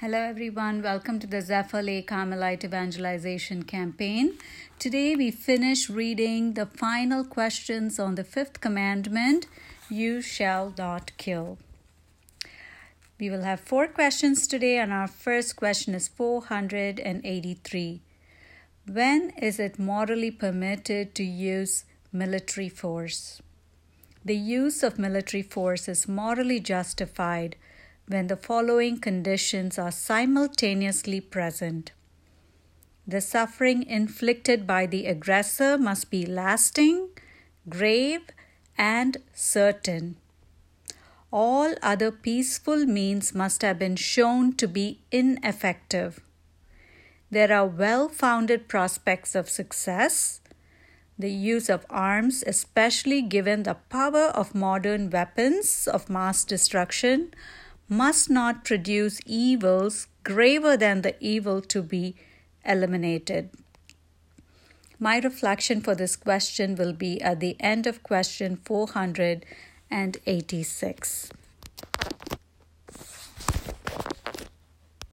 Hello, everyone. Welcome to the Zephyr Lake Carmelite Evangelization Campaign. Today, we finish reading the final questions on the fifth commandment You shall not kill. We will have four questions today, and our first question is 483. When is it morally permitted to use military force? The use of military force is morally justified when the following conditions are simultaneously present. The suffering inflicted by the aggressor must be lasting, grave, and certain. All other peaceful means must have been shown to be ineffective. There are well founded prospects of success. The use of arms, especially given the power of modern weapons of mass destruction, must not produce evils graver than the evil to be eliminated. My reflection for this question will be at the end of question 486.